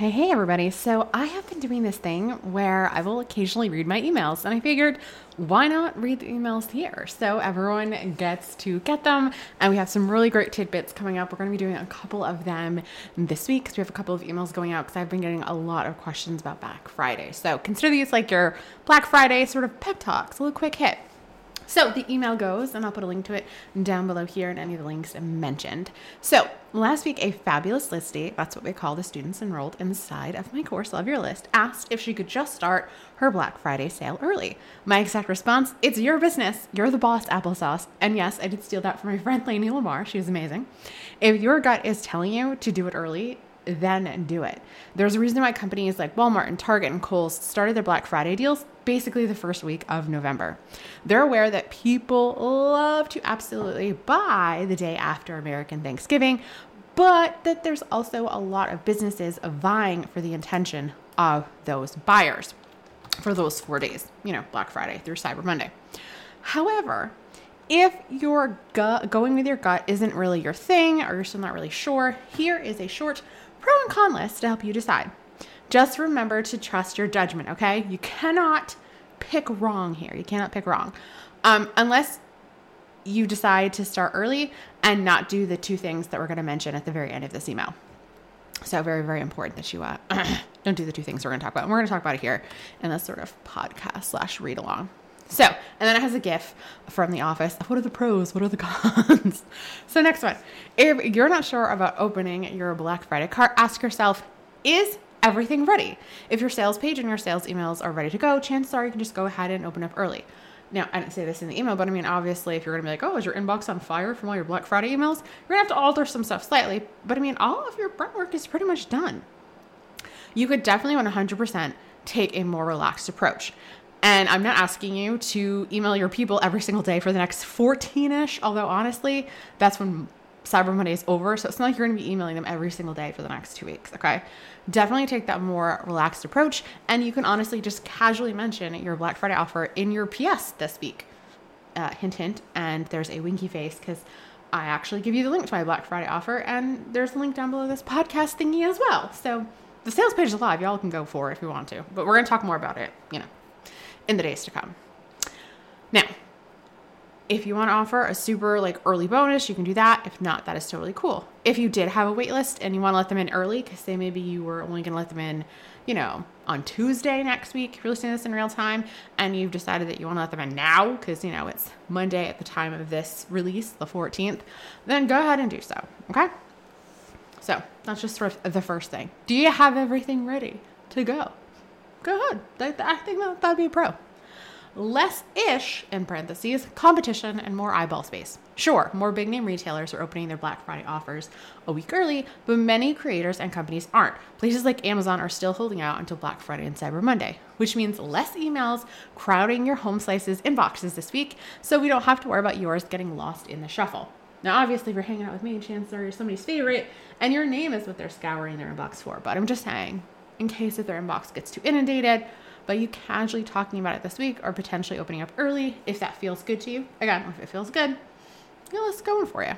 Hey, hey, everybody. So, I have been doing this thing where I will occasionally read my emails, and I figured why not read the emails here? So, everyone gets to get them, and we have some really great tidbits coming up. We're going to be doing a couple of them this week because we have a couple of emails going out because I've been getting a lot of questions about Black Friday. So, consider these like your Black Friday sort of pep talks, a little quick hit. So the email goes, and I'll put a link to it down below here in any of the links mentioned. So last week, a fabulous listie, that's what we call the students enrolled inside of my course, Love Your List, asked if she could just start her Black Friday sale early. My exact response, it's your business. You're the boss, applesauce. And yes, I did steal that from my friend Lainey Lamar. She was amazing. If your gut is telling you to do it early, then do it. There's a reason why companies like Walmart and Target and Kohl's started their Black Friday deals basically the first week of November. They're aware that people love to absolutely buy the day after American Thanksgiving, but that there's also a lot of businesses vying for the attention of those buyers for those four days, you know, Black Friday through Cyber Monday. However, if your gut, going with your gut isn't really your thing or you're still not really sure, here is a short pro and con list to help you decide. Just remember to trust your judgment, okay? You cannot pick wrong here. You cannot pick wrong. Um, unless you decide to start early and not do the two things that we're going to mention at the very end of this email. So, very, very important that you uh, don't do the two things we're going to talk about. And we're going to talk about it here in this sort of podcast slash read along. So, and then it has a GIF from The Office. What are the pros? What are the cons? so, next one. If you're not sure about opening your Black Friday cart, ask yourself is everything ready? If your sales page and your sales emails are ready to go, chances are you can just go ahead and open up early. Now, I didn't say this in the email, but I mean, obviously, if you're going to be like, oh, is your inbox on fire from all your Black Friday emails? You're going to have to alter some stuff slightly. But I mean, all of your prep work is pretty much done. You could definitely 100% take a more relaxed approach. And I'm not asking you to email your people every single day for the next 14 ish, although honestly, that's when Cyber Monday is over. So it's not like you're going to be emailing them every single day for the next two weeks. Okay. Definitely take that more relaxed approach. And you can honestly just casually mention your Black Friday offer in your PS this week. Uh, hint, hint. And there's a winky face because I actually give you the link to my Black Friday offer. And there's a link down below this podcast thingy as well. So the sales page is live. Y'all can go for it if you want to. But we're going to talk more about it, you know in the days to come. Now, if you want to offer a super like early bonus, you can do that. If not, that is totally cool. If you did have a wait list and you want to let them in early, because say maybe you were only going to let them in, you know, on Tuesday next week, if you're listening to this in real time, and you've decided that you want to let them in now, because you know it's Monday at the time of this release, the 14th, then go ahead and do so. Okay. So that's just sort of the first thing. Do you have everything ready to go? Go ahead. I, I think that, that'd be a pro. Less ish, in parentheses, competition and more eyeball space. Sure, more big name retailers are opening their Black Friday offers a week early, but many creators and companies aren't. Places like Amazon are still holding out until Black Friday and Cyber Monday, which means less emails crowding your home slices inboxes this week, so we don't have to worry about yours getting lost in the shuffle. Now, obviously, if you're hanging out with me, chances are you're somebody's favorite, and your name is what they're scouring their inbox for. But I'm just saying, in case if their inbox gets too inundated. But you casually talking about it this week or potentially opening up early if that feels good to you. Again, if it feels good, you let's going for you.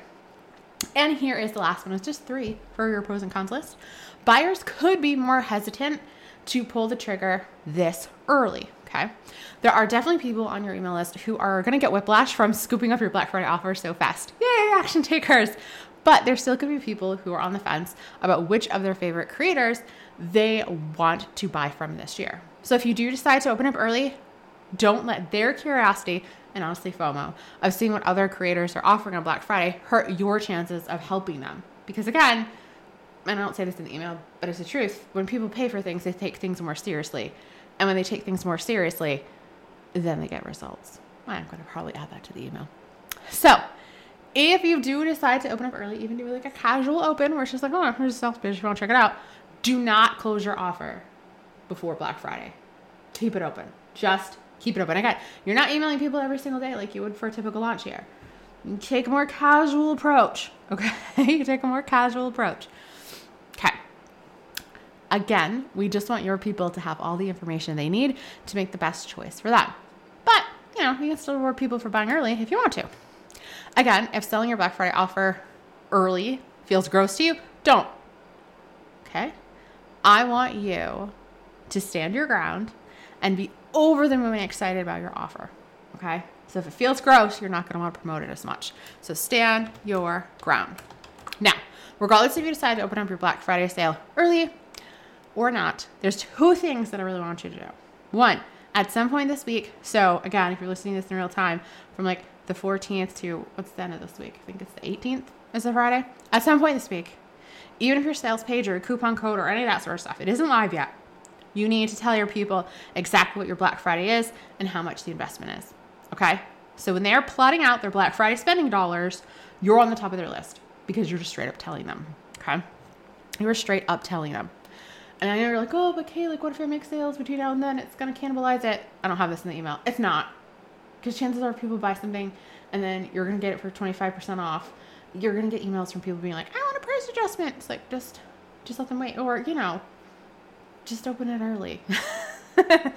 And here is the last one. It's just three for your pros and cons list. Buyers could be more hesitant to pull the trigger this early. Okay. There are definitely people on your email list who are going to get whiplash from scooping up your Black Friday offer so fast. Yay, action takers. But there's still to be people who are on the fence about which of their favorite creators they want to buy from this year. So if you do decide to open up early, don't let their curiosity and honestly FOMO of seeing what other creators are offering on Black Friday hurt your chances of helping them. Because again, and I don't say this in the email, but it's the truth. When people pay for things, they take things more seriously. And when they take things more seriously, then they get results. I'm going to probably add that to the email. So, if you do decide to open up early, even do like a casual open where it's just like, oh, here's a sales page if you want to check it out, do not close your offer before Black Friday. Keep it open. Just keep it open. Again, you're not emailing people every single day like you would for a typical launch year. Take a more casual approach. Okay, you take a more casual approach. Again, we just want your people to have all the information they need to make the best choice for them. But, you know, you can still reward people for buying early if you want to. Again, if selling your Black Friday offer early feels gross to you, don't. Okay? I want you to stand your ground and be over the moon excited about your offer. Okay? So if it feels gross, you're not going to want to promote it as much. So stand your ground. Now, regardless if you decide to open up your Black Friday sale early or not, there's two things that I really want you to do. One, at some point this week, so again, if you're listening to this in real time, from like the 14th to what's the end of this week? I think it's the 18th is a Friday. At some point this week, even if your sales page or coupon code or any of that sort of stuff, it isn't live yet. You need to tell your people exactly what your Black Friday is and how much the investment is. Okay? So when they're plotting out their Black Friday spending dollars, you're on the top of their list because you're just straight up telling them. Okay? You're straight up telling them. And I know you're like, oh, but Kay, like, what if I make sales between now and then? It's going to cannibalize it. I don't have this in the email. It's not. Because chances are people buy something and then you're going to get it for 25% off. You're going to get emails from people being like, I want a price adjustment. It's like, just, just let them wait. Or, you know, just open it early.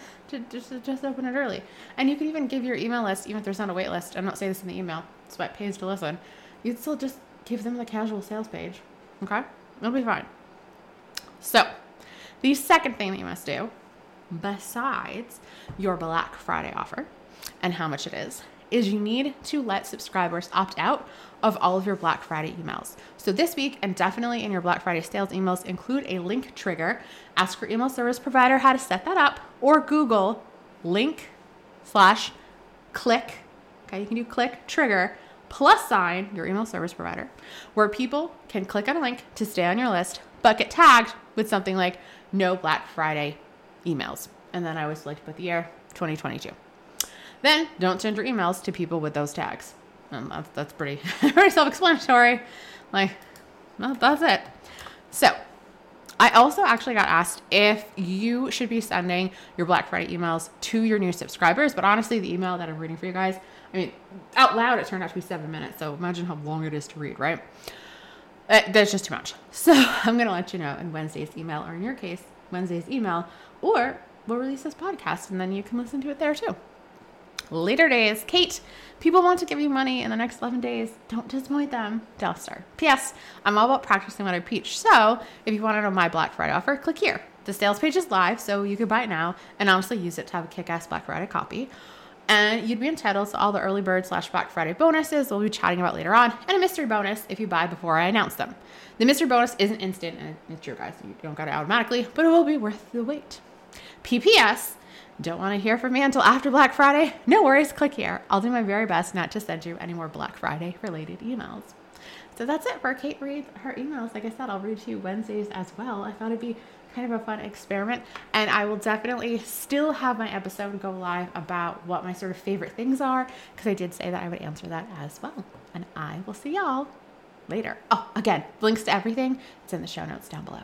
just, just open it early. And you can even give your email list, even if there's not a wait list. I'm not saying this in the email, it's what pays to listen. You'd still just give them the casual sales page. Okay? It'll be fine. So, the second thing that you must do, besides your Black Friday offer and how much it is, is you need to let subscribers opt out of all of your Black Friday emails. So this week, and definitely in your Black Friday sales emails, include a link trigger. Ask your email service provider how to set that up, or Google link slash click. Okay, you can do click trigger plus sign your email service provider, where people can click on a link to stay on your list, but get tagged with something like no Black Friday emails. And then I always like put the year 2022. Then don't send your emails to people with those tags. And that's, that's pretty, pretty self explanatory. Like, well, that's it. So, I also actually got asked if you should be sending your Black Friday emails to your new subscribers. But honestly, the email that I'm reading for you guys, I mean, out loud, it turned out to be seven minutes. So imagine how long it is to read, right? Uh, that's just too much. So I'm going to let you know in Wednesday's email, or in your case, Wednesday's email, or we'll release this podcast and then you can listen to it there too. Later days, Kate, people want to give you money in the next 11 days. Don't disappoint them. Doster. P.S. I'm all about practicing what I preach. So if you want to know my Black Friday offer, click here. The sales page is live, so you can buy it now and honestly use it to have a kick ass Black Friday copy. And you'd be entitled to all the early bird slash Black Friday bonuses we'll be chatting about later on, and a mystery bonus if you buy before I announce them. The mystery bonus isn't instant, and it's your guys, you don't get it automatically, but it will be worth the wait. PPS, don't want to hear from me until after Black Friday? No worries, click here. I'll do my very best not to send you any more Black Friday related emails. So that's it for Kate reads her emails. Like I said, I'll read to you Wednesdays as well. I thought it'd be kind of a fun experiment, and I will definitely still have my episode go live about what my sort of favorite things are because I did say that I would answer that as well. And I will see y'all later. Oh, again, links to everything, it's in the show notes down below.